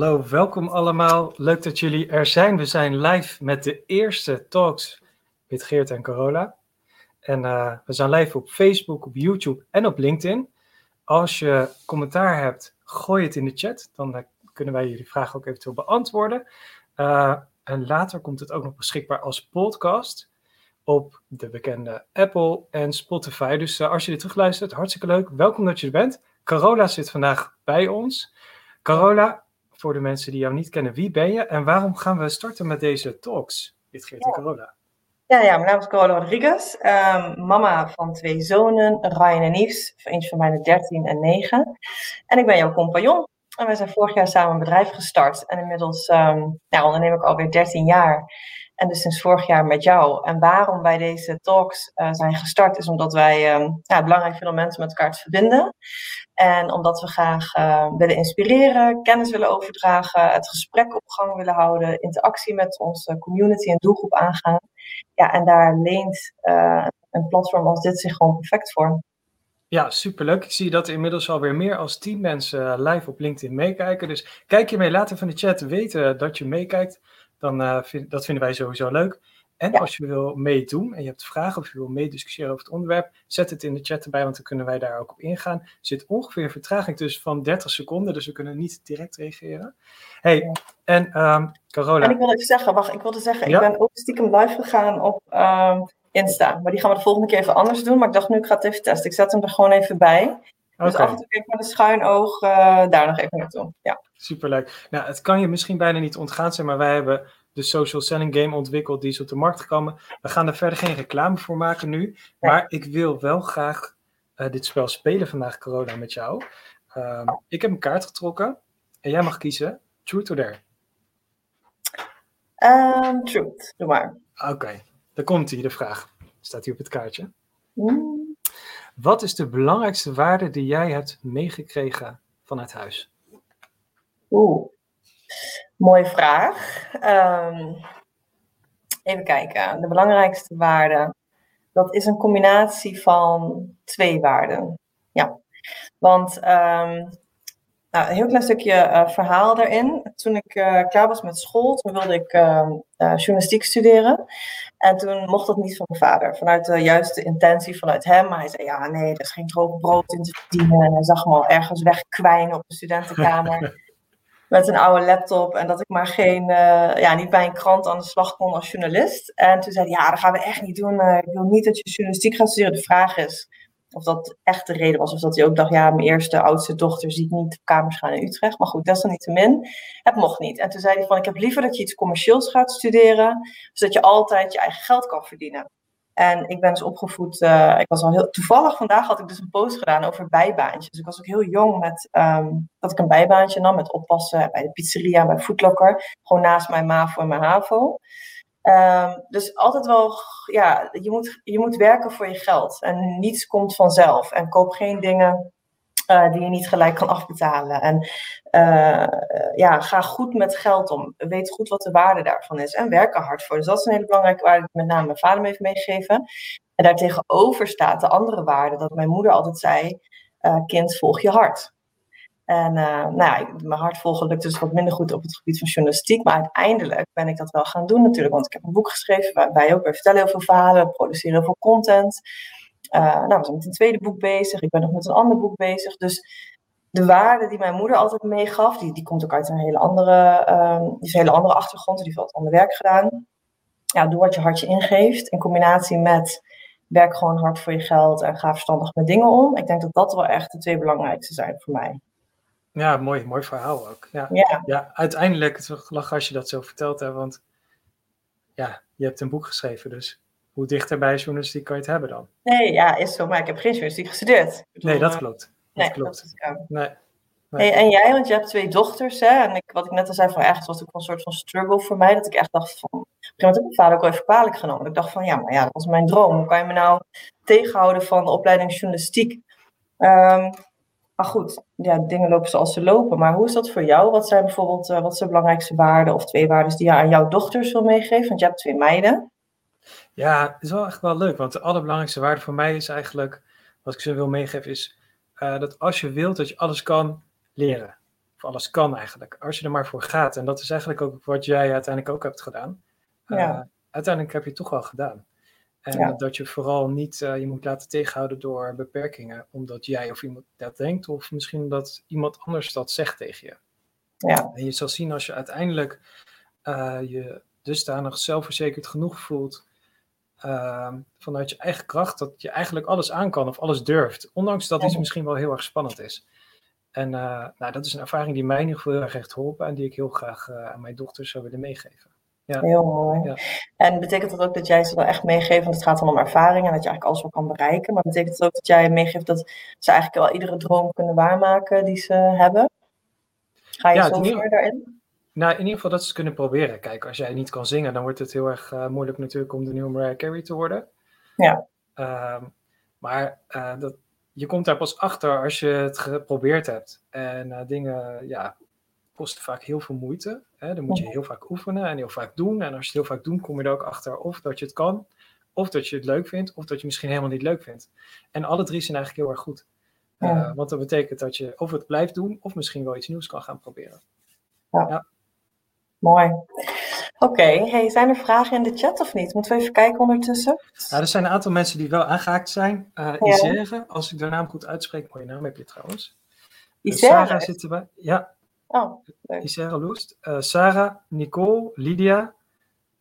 Hallo, welkom allemaal. Leuk dat jullie er zijn. We zijn live met de eerste talks met Geert en Carola. En uh, we zijn live op Facebook, op YouTube en op LinkedIn. Als je commentaar hebt, gooi het in de chat. Dan uh, kunnen wij jullie vragen ook eventueel beantwoorden. Uh, en later komt het ook nog beschikbaar als podcast op de bekende Apple en Spotify. Dus als je dit terugluistert, hartstikke leuk. Welkom dat je er bent. Carola zit vandaag bij ons. Carola, voor de mensen die jou niet kennen, wie ben je en waarom gaan we starten met deze talks? Dit geeft ja. Carola. Ja, ja, mijn naam is Carola Rodriguez, um, mama van twee zonen, Ryan en Yves, eentje van mij 13 en 9. En ik ben jouw compagnon. En wij zijn vorig jaar samen een bedrijf gestart. En inmiddels um, ja, onderneem ik alweer 13 jaar. En dus sinds vorig jaar met jou. En waarom wij deze talks uh, zijn gestart, is omdat wij um, ja, belangrijk vinden om mensen met elkaar te verbinden. En omdat we graag uh, willen inspireren, kennis willen overdragen, het gesprek op gang willen houden, interactie met onze community en doelgroep aangaan. Ja, en daar leent uh, een platform als dit zich gewoon perfect voor. Ja, superleuk. Ik zie dat er inmiddels alweer meer dan 10 mensen live op LinkedIn meekijken. Dus kijk je mee, laat even in de chat weten dat je meekijkt. Dan, vind, dat vinden wij sowieso leuk. En ja. als je wil meedoen en je hebt vragen of je wil meediscussiëren over het onderwerp, zet het in de chat erbij, want dan kunnen wij daar ook op ingaan. Er zit ongeveer vertraging tussen van 30 seconden, dus we kunnen niet direct reageren. hey, en um, Carola. En ik wilde even zeggen, wacht, ik wilde zeggen, ja? ik ben ook stiekem live gegaan op um, Insta. Maar die gaan we de volgende keer even anders doen. Maar ik dacht nu, ik ga het even testen. Ik zet hem er gewoon even bij. Dus okay. af en toe ik met een schuin oog uh, daar nog even naartoe. Ja. Superleuk. Nou, het kan je misschien bijna niet ontgaan zijn, maar wij hebben de social selling game ontwikkeld. Die is op de markt gekomen. We gaan er verder geen reclame voor maken nu. Maar ik wil wel graag uh, dit spel spelen vandaag, Corona, met jou. Uh, ik heb een kaart getrokken. En jij mag kiezen. Truth or dare? Um, truth, doe maar. Oké, okay. daar komt hij, de vraag. Staat hier op het kaartje. Mm. Wat is de belangrijkste waarde die jij hebt meegekregen vanuit huis? Oeh, mooie vraag. Um, even kijken. De belangrijkste waarde. Dat is een combinatie van twee waarden. Ja. Want um, nou, een heel klein stukje uh, verhaal daarin. Toen ik uh, klaar was met school, toen wilde ik uh, journalistiek studeren. En toen mocht dat niet van mijn vader. Vanuit de juiste intentie vanuit hem. Maar hij zei, ja nee, er is geen droog brood in te verdienen. En hij zag me al ergens wegkwijnen op de studentenkamer. met een oude laptop. En dat ik maar geen, ja, niet bij een krant aan de slag kon als journalist. En toen zei hij, ja, dat gaan we echt niet doen. ik wil niet dat je journalistiek gaat studeren. De vraag is of dat echt de reden was. Of dat hij ook dacht, ja, mijn eerste oudste dochter ziet niet op kamers gaan in Utrecht. Maar goed, dat dan niet te min. Het mocht niet. En toen zei hij van, ik heb liever dat je iets commercieels gaat studeren. Zodat je altijd je eigen geld kan verdienen. En ik ben dus opgevoed, uh, ik was al heel, toevallig vandaag had ik dus een post gedaan over bijbaantjes. Dus ik was ook heel jong met, um, dat ik een bijbaantje nam met oppassen bij de pizzeria, bij Foodlocker. Gewoon naast mijn MAVO en mijn HAVO. Um, dus altijd wel, ja, je moet, je moet werken voor je geld. En niets komt vanzelf. En koop geen dingen uh, die je niet gelijk kan afbetalen. En uh, ja, ga goed met geld om. Weet goed wat de waarde daarvan is. En werk er hard voor. Dus dat is een hele belangrijke waarde die met name mijn vader me heeft meegegeven. En daartegenover staat de andere waarde dat mijn moeder altijd zei: uh, kind, volg je hart. En uh, nou ja, mijn hart volgen lukt dus wat minder goed op het gebied van journalistiek. Maar uiteindelijk ben ik dat wel gaan doen natuurlijk. Want ik heb een boek geschreven waarbij ook. We vertellen heel veel verhalen, produceren heel veel content. Uh, nou, we zijn met een tweede boek bezig. Ik ben nog met een ander boek bezig. Dus de waarde die mijn moeder altijd meegaf, die, die komt ook uit een hele andere, um, die een hele andere achtergrond. Die heeft wat ander werk gedaan. Ja, doe wat je hartje ingeeft. In combinatie met werk gewoon hard voor je geld en ga verstandig met dingen om. Ik denk dat dat wel echt de twee belangrijkste zijn voor mij. Ja, mooi, mooi verhaal ook. Ja, ja. ja uiteindelijk, het is lachen als je dat zo vertelt, hè, want ja, je hebt een boek geschreven, dus hoe dichter bij journalistiek kan je het hebben dan? Nee, ja, is zo, maar ik heb geen journalistiek gestudeerd. Nee, dat klopt. Dat nee, klopt. Dat is, ja. nee. nee. Hey, en jij, want je hebt twee dochters, hè? En ik, wat ik net al zei, van echt was ook een soort van struggle voor mij. Dat ik echt dacht van. Op een gegeven moment heb ik mijn vader ook wel even kwalijk genomen. Ik dacht van, ja, maar ja, dat was mijn droom. Hoe kan je me nou tegenhouden van de opleiding journalistiek? Um, maar goed, ja, dingen lopen zoals ze lopen. Maar hoe is dat voor jou? Wat zijn bijvoorbeeld uh, wat zijn de belangrijkste waarden of twee waarden die je aan jouw dochters wil meegeven? Want je hebt twee meiden. Ja, het is wel echt wel leuk. Want de allerbelangrijkste waarde voor mij is eigenlijk, wat ik ze wil meegeven, is uh, dat als je wilt dat je alles kan leren. of alles kan eigenlijk. Als je er maar voor gaat. En dat is eigenlijk ook wat jij uiteindelijk ook hebt gedaan. Ja. uiteindelijk heb je het toch wel gedaan. En dat je vooral niet je moet laten tegenhouden door beperkingen, omdat jij of iemand dat denkt, of misschien dat iemand anders dat zegt tegen je. Ja. En je zal zien als je uiteindelijk je dusdanig zelfverzekerd genoeg voelt uh, vanuit je eigen kracht, dat je eigenlijk alles aan kan of alles durft. Ondanks dat iets misschien wel heel erg spannend is. En uh, nou, dat is een ervaring die mij in ieder geval heel erg heeft geholpen en die ik heel graag aan mijn dochters zou willen meegeven. Ja. Heel mooi. Ja. En betekent dat ook dat jij ze wel echt meegeeft, want het gaat dan om ervaring en dat je eigenlijk alles wel kan bereiken. Maar betekent het ook dat jij meegeeft dat ze eigenlijk wel iedere droom kunnen waarmaken die ze hebben? Ga je ja, zo ver daarin? Nou, in ieder geval dat ze kunnen proberen. Kijk, als jij niet kan zingen, dan wordt het heel erg uh, moeilijk natuurlijk om de nieuwe Mariah Carey te worden. Ja. Uh, maar uh, dat, je komt daar pas achter als je het geprobeerd hebt. En eh, dingen, ja, kosten vaak heel veel moeite. Hè? Dan moet je heel vaak oefenen en heel vaak doen. En als je het heel vaak doet, kom je er ook achter of dat je het kan, of dat je het leuk vindt, of dat je misschien helemaal niet leuk vindt. En alle drie zijn eigenlijk heel erg goed. Ja. want dat betekent dat je of het blijft doen, of misschien wel iets nieuws kan gaan proberen. Ja. ja. Mooi. Oké, hey, zijn er vragen in de chat of niet? Moeten we even kijken ondertussen? Ja, er zijn een aantal mensen die wel aangehaakt zijn. Uh, Isère, als ik de naam goed uitspreek, mooie naam heb je trouwens. Uh, Sarah zit erbij. Ja. Oh, leuk. Loest. Uh, Sarah, Nicole, Lydia.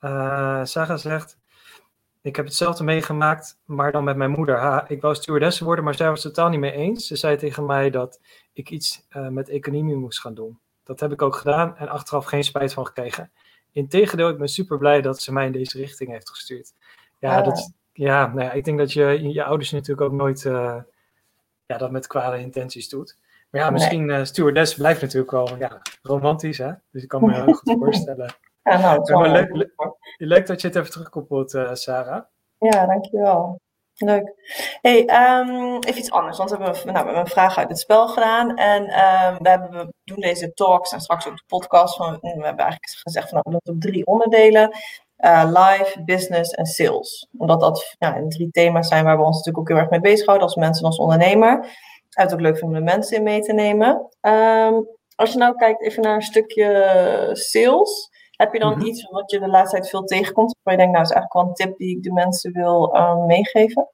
Uh, Sarah zegt, ik heb hetzelfde meegemaakt, maar dan met mijn moeder. Ha, ik wou stewardess worden, maar zij was het totaal niet mee eens. Ze zei tegen mij dat ik iets met economie moest gaan doen. Dat heb ik ook gedaan en achteraf geen spijt van gekregen. Integendeel, ik ben super blij dat ze mij in deze richting heeft gestuurd. Ja, ah. dat, ja, nou ja, ik denk dat je je ouders natuurlijk ook nooit uh, ja, dat met kwade intenties doet. Maar ja, misschien nee. uh, stewardess blijft natuurlijk wel ja, romantisch, hè? Dus ik kan me heel goed voorstellen. Ja, nou, het leuk, leuk, leuk, dat je het even terugkoppelt, uh, Sarah. Ja, dankjewel. Leuk. Hey, um, even iets anders, want we hebben, nou, we hebben een vraag uit het spel gedaan. En um, we, hebben, we doen deze talks en straks ook de podcast. Van, we hebben eigenlijk gezegd van nou, we doen het op drie onderdelen. Uh, live, business en sales. Omdat dat ja, drie thema's zijn waar we ons natuurlijk ook heel erg mee bezighouden als mensen en als ondernemer. Het ook leuk vinden om de mensen in mee te nemen. Um, als je nou kijkt even naar een stukje sales. Heb je dan mm -hmm. iets wat je de laatste tijd veel tegenkomt? Waar je denkt, nou is eigenlijk wel een tip die ik de mensen wil uh, meegeven?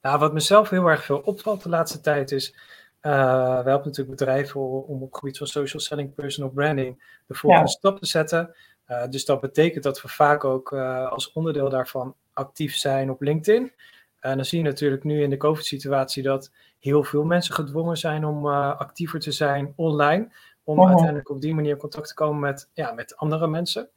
Nou, wat mezelf heel erg veel opvalt de laatste tijd is, uh, we helpen natuurlijk bedrijven om op het gebied van social selling, personal branding, de volgende ja. stap te zetten. Uh, dus dat betekent dat we vaak ook uh, als onderdeel daarvan actief zijn op LinkedIn. En dan zie je natuurlijk nu in de COVID-situatie dat heel veel mensen gedwongen zijn om actiever te zijn online om uh-huh. uiteindelijk op die manier in contact te komen met, ja, met andere mensen.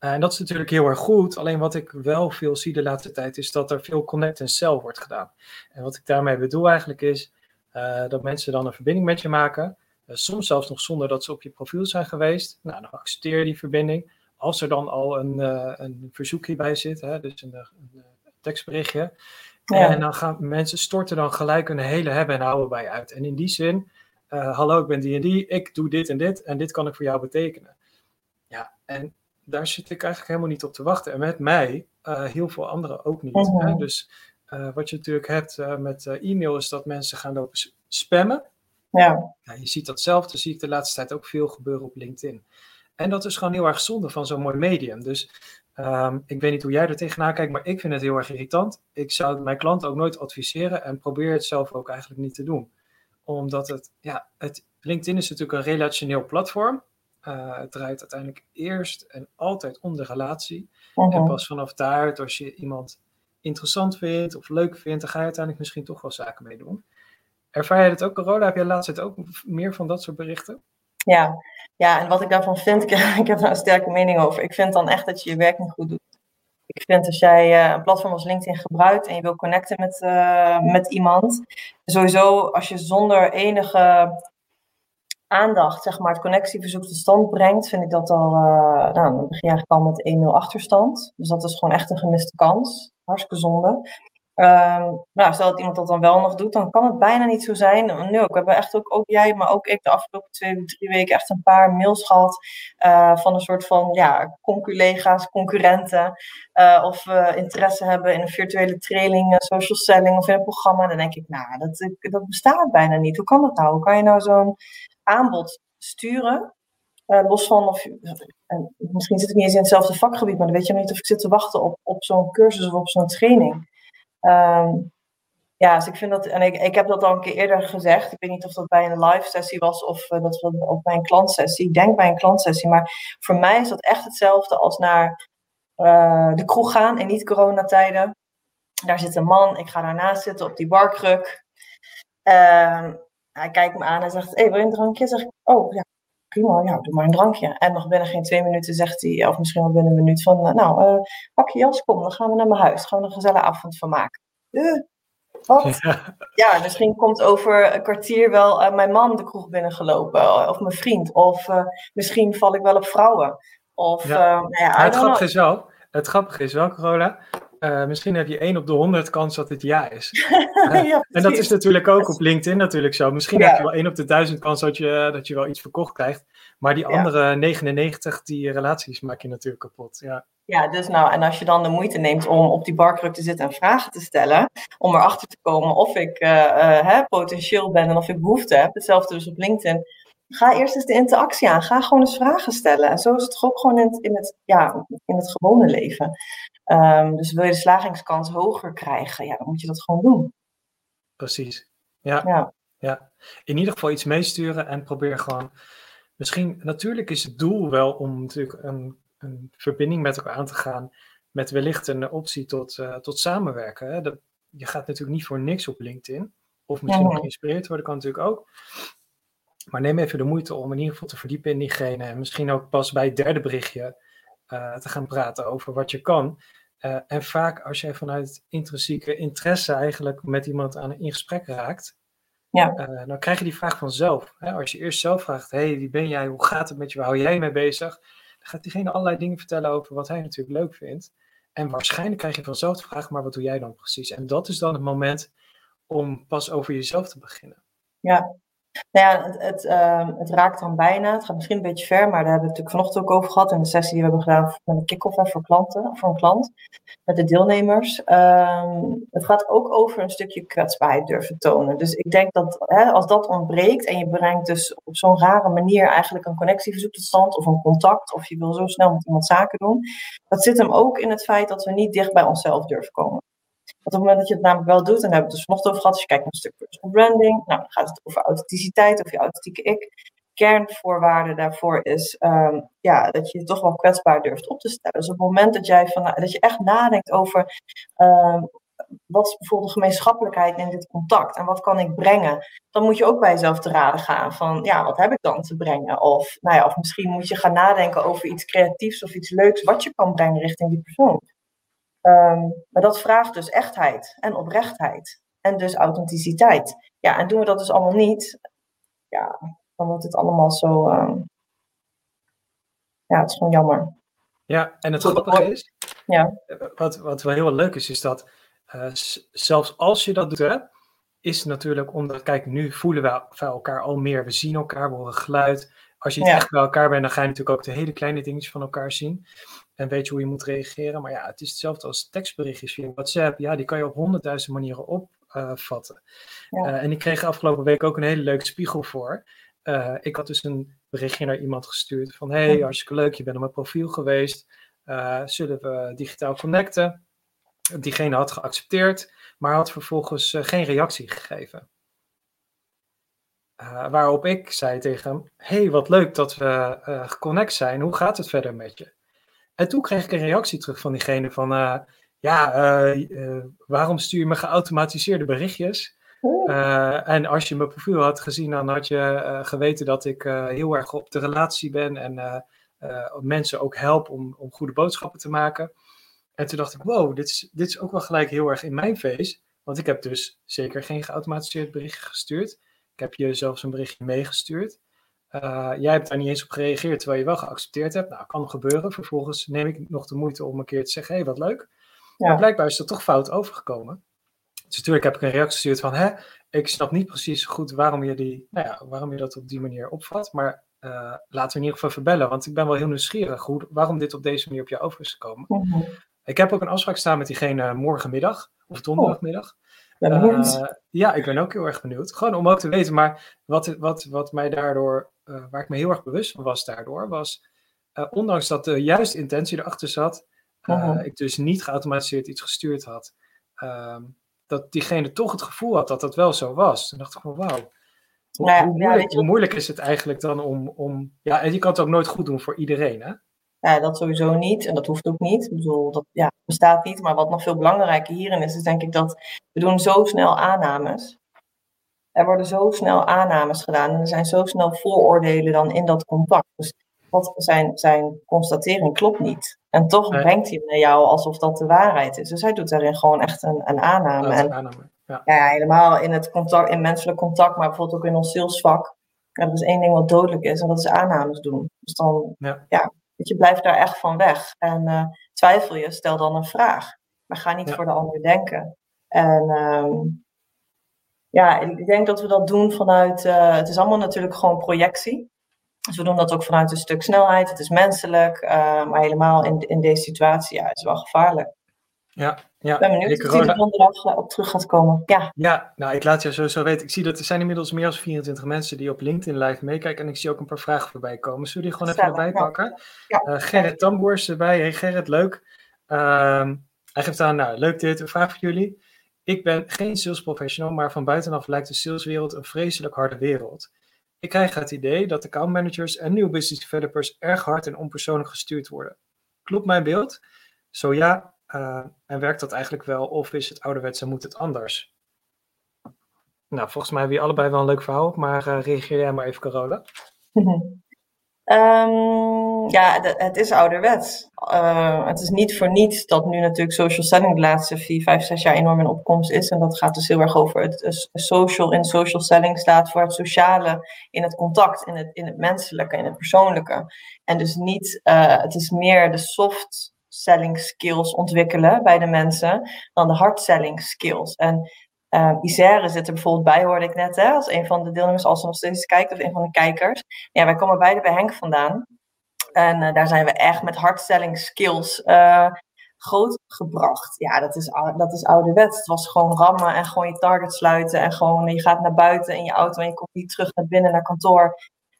Uh, en dat is natuurlijk heel erg goed. Alleen wat ik wel veel zie de laatste tijd is dat er veel connect en sell wordt gedaan. En wat ik daarmee bedoel eigenlijk is uh, dat mensen dan een verbinding met je maken. Soms zelfs nog zonder dat ze op je profiel zijn geweest. Nou, dan accepteer je die verbinding. Als er dan al een, een verzoekje bij zit, hè, dus een, een tekstberichtje. Ja. En dan gaan mensen storten dan gelijk een hele hebben en houden bij uit. En in die zin uh, hallo, ik ben die en die, ik doe dit en dit en dit kan ik voor jou betekenen. Ja, en daar zit ik eigenlijk helemaal niet op te wachten. En met mij uh, heel veel anderen ook niet. Hè? Dus uh, wat je natuurlijk hebt met e-mail is dat mensen gaan lopen spammen. Ja. ja. Je ziet dat zelf, dus zie ik de laatste tijd ook veel gebeuren op LinkedIn. En dat is gewoon heel erg zonde van zo'n mooi medium. Dus um, ik weet niet hoe jij er tegenaan kijkt, maar ik vind het heel erg irritant. Ik zou mijn klanten ook nooit adviseren en probeer het zelf ook eigenlijk niet te doen omdat het, ja, het, LinkedIn is natuurlijk een relationeel platform. Uh, het draait uiteindelijk eerst en altijd om de relatie. En pas vanaf daar, als je iemand interessant vindt of leuk vindt, dan ga je uiteindelijk misschien toch wel zaken mee doen. Ervaar je dat ook, Carola? Heb je laatst ook meer van dat soort berichten? Ja, ja, en wat ik daarvan vind, ik, heb daar een sterke mening over. Ik vind dan echt dat je je werk niet goed doet. Ik vind als jij uh, een platform als LinkedIn gebruikt en je wil connecten met, uh, met iemand, sowieso als je zonder enige aandacht, zeg maar, het connectieverzoek tot stand brengt, vind ik dat al, uh, nou, dan begin je eigenlijk al met 1-0 achterstand. Dus dat is gewoon echt een gemiste kans. Hartstikke zonde. Ehm, nou, stel dat iemand dat dan wel nog doet, dan kan het bijna niet zo zijn. Nu ook, we hebben echt ook, ook jij, maar ook ik de afgelopen twee, drie weken echt een paar mails gehad uh, van een soort van ja, conculega's, concurrenten. Uh, of we interesse hebben in een virtuele training, een social selling of in een programma. Dan denk ik, nou, dat, dat bestaat bijna niet. Hoe kan dat nou? Hoe kan je nou zo'n aanbod sturen? Uh, los van of en misschien zit ik niet eens in hetzelfde vakgebied, maar dan weet je niet of ik zit te wachten op, op zo'n cursus of op zo'n training. Um, ja, dus ik vind dat, en ik, ik heb dat al een keer eerder gezegd. Ik weet niet of dat bij een live sessie was of uh, dat was op mijn klantsessie. Ik denk bij een klantsessie, maar voor mij is dat echt hetzelfde als naar uh, de kroeg gaan in niet-coronatijden. Daar zit een man, ik ga daarnaast zitten op die barkruk. Uh, hij kijkt me aan en zegt: Hé, hey, wil je een drankje? Zeg ik: Oh ja, prima, ja, doe maar een drankje. En nog binnen geen twee minuten zegt hij, of misschien wel binnen een minuut, van eh, nou, uh, pak je jas, kom, dan gaan we naar mijn huis. Gaan we een gezellige avond van maken. Uh, wat? Ja. misschien komt over een kwartier wel uh, mijn man de kroeg binnengelopen, of mijn vriend, of misschien val ik wel op vrouwen. Of, ja. nou ja, het, grappige is wel, het grappige is wel, Corolla, uh, misschien heb je 1 op de 100 kans dat het ja is. ja, en dat is natuurlijk ook op LinkedIn natuurlijk zo. Misschien heb je wel 1 op de 1000 kans dat je, dat je wel iets verkocht krijgt. Maar die andere 99, die relaties maak je natuurlijk kapot. Ja. Ja, dus nou, en als je dan de moeite neemt om op die barkruk te zitten en vragen te stellen, om erachter te komen of ik uh, uh, hè, potentieel ben en of ik behoefte heb, hetzelfde dus op LinkedIn, ga eerst eens de interactie aan. Ga gewoon eens vragen stellen. En zo is het toch ook gewoon in het, in het, ja, in het gewone leven. Um, dus wil je de slagingskans hoger krijgen, ja, dan moet je dat gewoon doen. Precies. Ja. ja. ja. In ieder geval iets meesturen en probeer gewoon. Misschien, natuurlijk is het doel wel om natuurlijk een, een verbinding met elkaar aan te gaan. Met wellicht een optie tot, uh, tot samenwerken. Hè? Dat, je gaat natuurlijk niet voor niks op LinkedIn. Of misschien ja, geïnspireerd worden kan natuurlijk ook. Maar neem even de moeite om in ieder geval te verdiepen in diegene. En misschien ook pas bij het derde berichtje uh, te gaan praten over wat je kan. Uh, en vaak als je vanuit intrinsieke interesse eigenlijk met iemand aan in gesprek raakt, ja. Uh, dan krijg je die vraag vanzelf. Hè? Als je eerst zelf vraagt, hey, wie ben jij, hoe gaat het met je, waar hou jij mee bezig? Dan gaat diegene allerlei dingen vertellen over wat hij natuurlijk leuk vindt. En waarschijnlijk krijg je vanzelf de vraag, maar wat doe jij dan precies? En dat is dan het moment om pas over jezelf te beginnen. Ja, nou ja, het, uh, het, raakt dan bijna. Het gaat misschien een beetje ver, maar daar hebben we het natuurlijk vanochtend ook over gehad in de sessie die we hebben gedaan met een kick-off voor klanten, voor een klant, met de deelnemers. Um, het gaat ook over een stukje kwetsbaarheid durven tonen. Dus ik denk dat hè, als dat ontbreekt en je brengt dus op zo'n rare manier eigenlijk een connectieverzoek tot stand of een contact, of je wil zo snel met iemand zaken doen, dat zit hem ook in het feit dat we niet dicht bij onszelf durven komen. Want op het moment dat je het namelijk wel doet, en daar hebben we het dus vanochtend over gehad, als je kijkt naar een stuk personal branding, nou, dan gaat het over authenticiteit of je authentieke ik. Kernvoorwaarde daarvoor is um, ja, dat je je toch wel kwetsbaar durft op te stellen. Dus op het moment dat, jij van, dat je echt nadenkt over um, wat is bijvoorbeeld de gemeenschappelijkheid in dit contact en wat kan ik brengen, dan moet je ook bij jezelf te raden gaan van ja, wat heb ik dan te brengen? Of, nou ja, of misschien moet je gaan nadenken over iets creatiefs of iets leuks wat je kan brengen richting die persoon. Um, maar dat vraagt dus echtheid en oprechtheid. En dus authenticiteit. Ja, en doen we dat dus allemaal niet, ja, dan wordt het allemaal zo. Um, ja, het is gewoon jammer. Ja, en het grappige is, ja. wat, wat wel heel leuk is, is dat uh, zelfs als je dat doet, hè, is natuurlijk omdat, kijk, nu voelen we elkaar al meer, we zien elkaar, we horen geluid. Als je het ja. echt bij elkaar bent, dan ga je natuurlijk ook de hele kleine dingetjes van elkaar zien en weet je hoe je moet reageren. Maar ja, het is hetzelfde als tekstberichtjes via WhatsApp. Ja, die kan je op honderdduizend manieren opvatten. Ja. Uh, en ik kreeg afgelopen week ook een hele leuke spiegel voor. Uh, ik had dus een berichtje naar iemand gestuurd van... hey, hartstikke leuk, je bent op mijn profiel geweest. Uh, zullen we digitaal connecten? Diegene had geaccepteerd, maar had vervolgens geen reactie gegeven. waarop ik zei tegen hem: Hey, wat leuk dat we geconnect zijn. Hoe gaat het verder met je? En toen kreeg ik een reactie terug van diegene van, uh, ja, uh, waarom stuur je me geautomatiseerde berichtjes? Uh, en als je mijn profiel had gezien, dan had je geweten dat ik heel erg op de relatie ben en mensen ook help om, om goede boodschappen te maken. En toen dacht ik, wow, dit is, dit is ook wel gelijk heel erg in mijn face. Want ik heb dus zeker geen geautomatiseerd berichtje gestuurd. Ik heb je zelfs een berichtje meegestuurd. Uh, jij hebt daar niet eens op gereageerd, terwijl je wel geaccepteerd hebt. Nou, kan gebeuren. Vervolgens neem ik nog de moeite om een keer te zeggen: hé, hey, wat leuk. Ja. Maar blijkbaar is er toch fout overgekomen. Dus natuurlijk heb ik een reactie gestuurd van, hè, ik snap niet precies goed waarom je, die, nou ja, waarom je dat op die manier opvat, maar uh, laten we in ieder geval even bellen, want ik ben wel heel nieuwsgierig hoe, waarom dit op deze manier op jou over is gekomen. Mhm. Ik heb ook een afspraak staan met diegene morgenmiddag of donderdagmiddag. Uh, ja, ik ben ook heel erg benieuwd. Gewoon om ook te weten, maar wat, wat, wat mij daardoor, uh, waar ik me heel erg bewust van was daardoor, was ondanks dat de juiste intentie erachter zat, mhm. ik dus niet geautomatiseerd iets gestuurd had. Ehm, dat diegene toch het gevoel had dat dat wel zo was. Toen dacht ik van wauw. Hoe, nou hoe, moeilijk, hoe, moeilijk, is het eigenlijk dan om, om. Ja, en je kan het ook nooit goed doen voor iedereen, hè? Ja, dat sowieso niet. En dat hoeft ook niet. Ik bedoel, dat ja, bestaat niet. Maar wat nog veel belangrijker hierin is, is denk ik dat we doen zo snel aannames. Er worden zo snel aannames gedaan. En er zijn zo snel vooroordelen dan in dat contact. Dus wat zijn, zijn constatering klopt niet. En toch brengt hij naar jou alsof dat de waarheid is. Dus hij doet daarin gewoon echt een, een aanname. en, aanname ja. ja. helemaal in het contact, in menselijk contact, maar bijvoorbeeld ook in ons salesvak. Ja, dat is één ding wat dodelijk is en dat is aannames doen. Dus dan, ja, ja je blijft daar echt van weg. En uh, twijfel je, stel dan een vraag. Maar ga niet voor de ander denken. En um, ja, ik denk dat we dat doen vanuit, uh, het is allemaal natuurlijk gewoon projectie. Dus we doen dat ook vanuit een stuk snelheid. Het is menselijk, uh, maar helemaal in, in deze situatie, ja, het is wel gevaarlijk. Ja, ja. Ik ben benieuwd of je er donderdag op terug gaat komen. Ja. ja, nou ik laat je sowieso weten. Ik zie dat er zijn inmiddels meer dan 24 mensen die op LinkedIn live meekijken. En ik zie ook een paar vragen voorbij komen. Zullen die gewoon even erbij pakken? Ja. Uh, Gerrit Tamboer is erbij. Hey Gerrit, leuk. Uh, hij geeft aan, nou leuk dit. Een vraag voor jullie. Ik ben geen sales professional, maar van buitenaf lijkt de saleswereld een vreselijk harde wereld. Ik krijg het idee dat accountmanagers en nieuwe business developers erg hard en onpersoonlijk gestuurd worden. Klopt mijn beeld? Zo ja, uh, en werkt dat eigenlijk wel of is het ouderwets en moet het anders? Nou, volgens mij hebben we allebei wel een leuk verhaal maar uh, reageer jij maar even, Carola. Um, ja, het is ouderwets. Uh, het is niet voor niets dat nu natuurlijk social selling de laatste vier, vijf, zes jaar enorm in opkomst is. En dat gaat dus heel erg over het social in social selling staat voor het sociale in het contact, in het, in het menselijke, in het persoonlijke. En dus niet, uh, het is meer de soft selling skills ontwikkelen bij de mensen dan de hard selling skills. En uh, Isère zit er bijvoorbeeld bij, hoorde ik net, hè, als een van de deelnemers, als ze nog steeds kijkt, of een van de kijkers. Ja, wij komen beide bij Henk vandaan. En uh, daar zijn we echt met hardselling skills uh, groot gebracht. Ja, dat is, dat is ouderwets. Het was gewoon rammen en gewoon je target sluiten. En gewoon je gaat naar buiten in je auto en je komt niet terug naar binnen naar kantoor.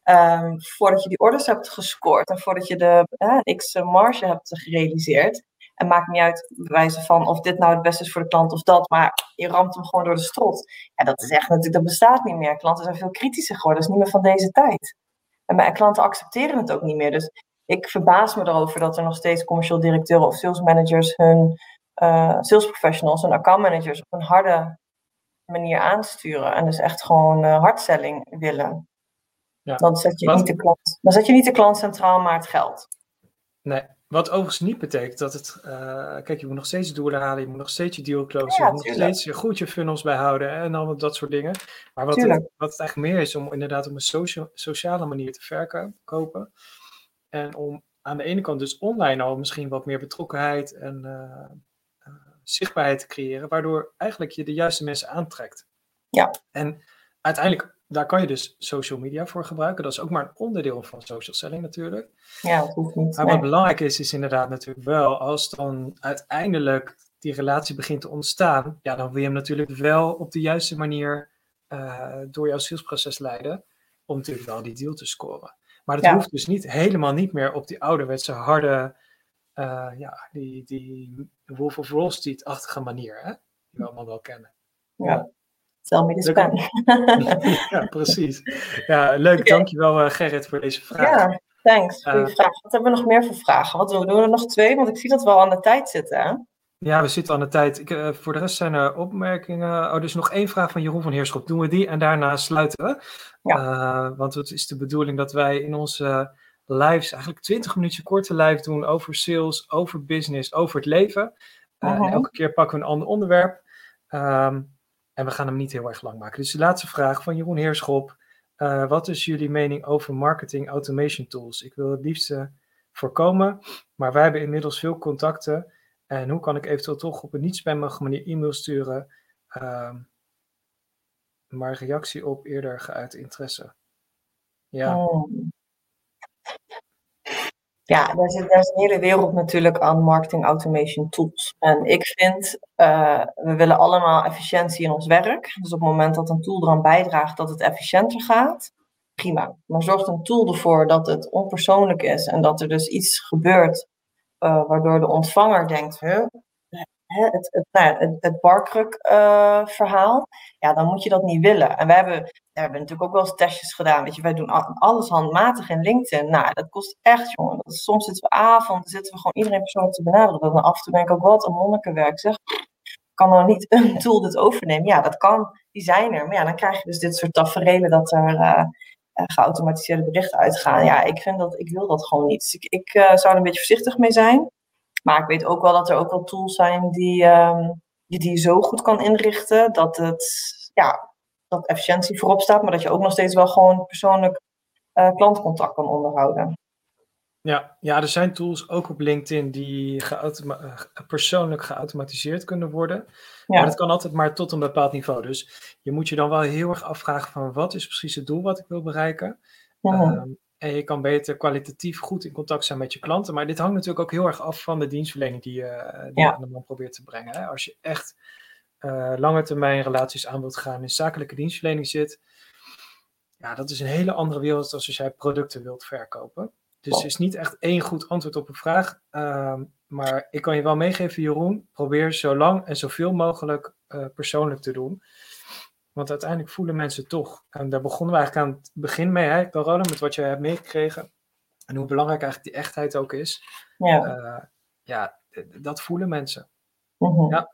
Um, voordat je die orders hebt gescoord en voordat je de x marge hebt gerealiseerd. En maakt niet uit, wijze van of dit nou het beste is voor de klant of dat, maar je ramt hem gewoon door de strot. Ja, dat is echt natuurlijk, dat bestaat niet meer. Klanten zijn veel kritischer geworden, dat is niet meer van deze tijd. En mijn klanten accepteren het ook niet meer. Dus ik verbaas me erover dat er nog steeds commercieel directeuren of sales managers hun uh, sales professionals en account managers op een harde manier aansturen. En dus echt gewoon uh, hardselling willen. Ja. Dan, zet je niet de klant, dan zet je niet de klant centraal, maar het geld. Nee, wat overigens niet betekent dat het. Uh, kijk, je moet nog steeds doelen halen, je moet nog steeds je deal closen, je moet nog steeds je goed je funnels bijhouden en al dat soort dingen. Maar wat, het, wat het eigenlijk meer is om inderdaad op een socia sociale manier te verkopen. En om aan de ene kant dus online al misschien wat meer betrokkenheid en uh, uh, zichtbaarheid te creëren, waardoor eigenlijk je de juiste mensen aantrekt. Ja. En uiteindelijk daar kan je dus social media voor gebruiken. Dat is ook maar een onderdeel van social selling natuurlijk. Ja, dat hoeft niet. Maar wat belangrijk is, is inderdaad natuurlijk wel, als dan uiteindelijk die relatie begint te ontstaan, ja, dan wil je hem natuurlijk wel op de juiste manier uh, door jouw salesproces leiden, om natuurlijk wel die deal te scoren. Maar het hoeft dus niet helemaal niet meer op die ouderwetse harde, uh, ja, die, die Wolf of Wall Street-achtige manier, hè? die we allemaal wel kennen. Ja. Tell me the spam. ja, precies. Ja, leuk. Okay. Dankjewel uh, Gerrit voor deze vraag. Ja, thanks. Goeie uh, vraag. Wat hebben we nog meer voor vragen? Wat doen we? er nog twee? Want ik zie dat we al aan de tijd zitten. Hè? Ja, we zitten aan de tijd. Ik, uh, voor de rest zijn er opmerkingen. Oh, dus nog één vraag van Jeroen van Heerschop. Doen we die en daarna sluiten we. Ja. want het is de bedoeling dat wij in onze lives eigenlijk 20 minuten korte live doen over sales, over business, over het leven. -huh. En elke keer pakken we een ander onderwerp. Um, en we gaan hem niet heel erg lang maken. Dus de laatste vraag van Jeroen Heerschop. Uh, wat is jullie mening over marketing automation tools? Ik wil het liefst voorkomen, maar wij hebben inmiddels veel contacten. En hoe kan ik eventueel toch op een niet spammige manier e-mail sturen Ehm, maar reactie op eerder geuit interesse. Ja. Oh. Ja, daar zit, daar is een hele wereld natuurlijk aan marketing automation tools. En ik vind, uh, we willen allemaal efficiëntie in ons werk. Dus op het moment dat een tool eraan bijdraagt dat het efficiënter gaat, prima. Maar zorgt een tool ervoor dat het onpersoonlijk is en dat er dus iets gebeurt uh, waardoor de ontvanger denkt, huh, het, het, nou het, het barkruk-verhaal, uh, ja, dan moet je dat niet willen. En we hebben, we hebben natuurlijk ook wel eens testjes gedaan. Weet je, wij doen alles handmatig in LinkedIn. Nou, dat kost echt, jongen. Dat, soms zitten we avond, zitten we gewoon iedereen persoonlijk te benaderen. Dan af en toe denk ik ook, wat een monnikenwerk zeg. Kan nou niet een tool dit overnemen? Ja, dat kan. Die zijn er. Maar ja, dan krijg je dus dit soort tafereelen dat er... Uh, geautomatiseerde berichten uitgaan. Ja, ik vind dat, ik wil dat gewoon niet. Dus ik, uh, zou er een beetje voorzichtig mee zijn. Maar ik weet ook wel dat er ook wel tools zijn die, um, die, die je zo goed kan inrichten dat het, ja, dat efficiëntie voorop staat, maar dat je ook nog steeds wel gewoon persoonlijk uh, klantcontact kan onderhouden. Ja, ja, er zijn tools ook op LinkedIn die geautoma eh, persoonlijk geautomatiseerd kunnen worden. Ja. Maar dat kan altijd maar tot een bepaald niveau. Dus je moet je dan wel heel erg afvragen van wat is precies het doel wat ik wil bereiken. Ja. En je kan beter kwalitatief goed in contact zijn met je klanten. Maar dit hangt natuurlijk ook heel erg af van de dienstverlening die je, die ja. je aan de man probeert te brengen. Hè? Als je echt uh, lange termijn relaties aan wilt gaan in zakelijke dienstverlening zit. Ja, dat is een hele andere wereld dan als jij producten wilt verkopen. Dus er is niet echt één goed antwoord op een vraag. Uh, maar ik kan je wel meegeven, Jeroen. Probeer zo lang en zoveel mogelijk uh, persoonlijk te doen. Want uiteindelijk voelen mensen toch. En daar begonnen we eigenlijk aan het begin mee, hè, Carola, met wat je hebt meegekregen. En hoe belangrijk eigenlijk die echtheid ook is. Ja, uh, ja dat voelen mensen. Mm -hmm. ja.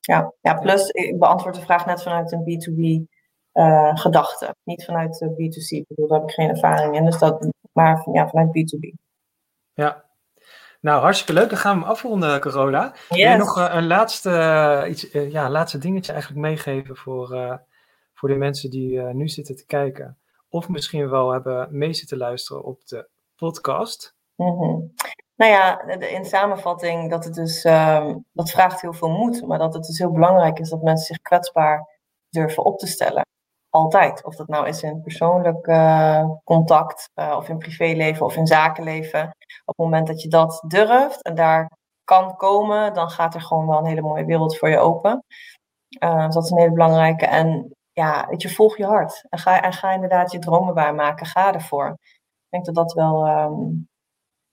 Ja, ja, plus ik beantwoord de vraag net vanuit een B2B uh, gedachte. Niet vanuit de B2C. Ik bedoel, daar heb ik geen ervaring in. Dus dat, maar ja, vanuit B2B. Ja, nou, hartstikke leuk. Dan gaan we hem afronden, Carola. Yes. Wil je nog uh, een laatste, iets, ja, laatste dingetje eigenlijk meegeven voor, voor de mensen die nu zitten te kijken? Of misschien wel hebben mee zitten luisteren op de podcast? -hmm. Nou ja, in samenvatting dat het dus, um, dat vraagt heel veel moed, maar dat het dus heel belangrijk is dat mensen zich kwetsbaar durven op te stellen. Altijd. Of dat nou is in persoonlijk uh, contact, uh, of in privéleven, of in zakenleven. Op het moment dat je dat durft en daar kan komen, dan gaat er gewoon wel een hele mooie wereld voor je open. Dus dat is een hele belangrijke. En ja, weet je, volg je hart. En ga, en ga inderdaad je dromen waarmaken. Ga ervoor. Ik denk dat dat wel um,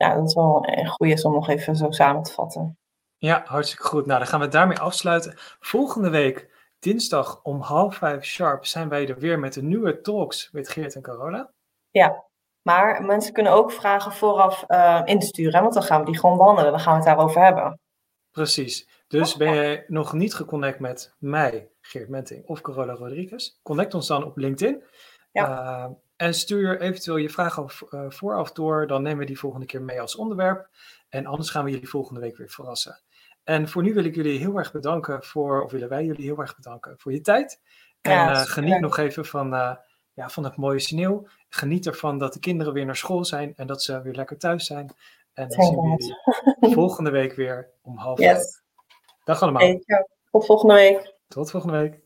ja, dat is wel een goede is om nog even zo samen te vatten. Ja, hartstikke goed. Nou, dan gaan we daarmee afsluiten. Volgende week, dinsdag om half vijf sharp, zijn wij er weer met de nieuwe talks met Geert en Carola. Ja, maar mensen kunnen ook vragen vooraf uh, insturen, want dan gaan we die gewoon behandelen. Dan gaan we het daarover hebben. Precies. Dus ben je nog niet geconnect met mij, Geert Menting of Carola Rodriguez? Connect ons dan op LinkedIn. Ja. Uh, en stuur eventueel je vragen uh, vooraf door, dan nemen we die volgende keer mee als onderwerp. En anders gaan we jullie volgende week weer verrassen. En voor nu wil ik jullie heel erg bedanken voor, of willen wij jullie heel erg bedanken voor je tijd. En ja, uh, geniet nog even van, ja, van het mooie sneeuw. Geniet ervan dat de kinderen weer naar school zijn en dat ze weer lekker thuis zijn. En dan zien we jullie volgende week weer om half yes. Dag allemaal. Hey, Tot volgende week. Tot volgende week.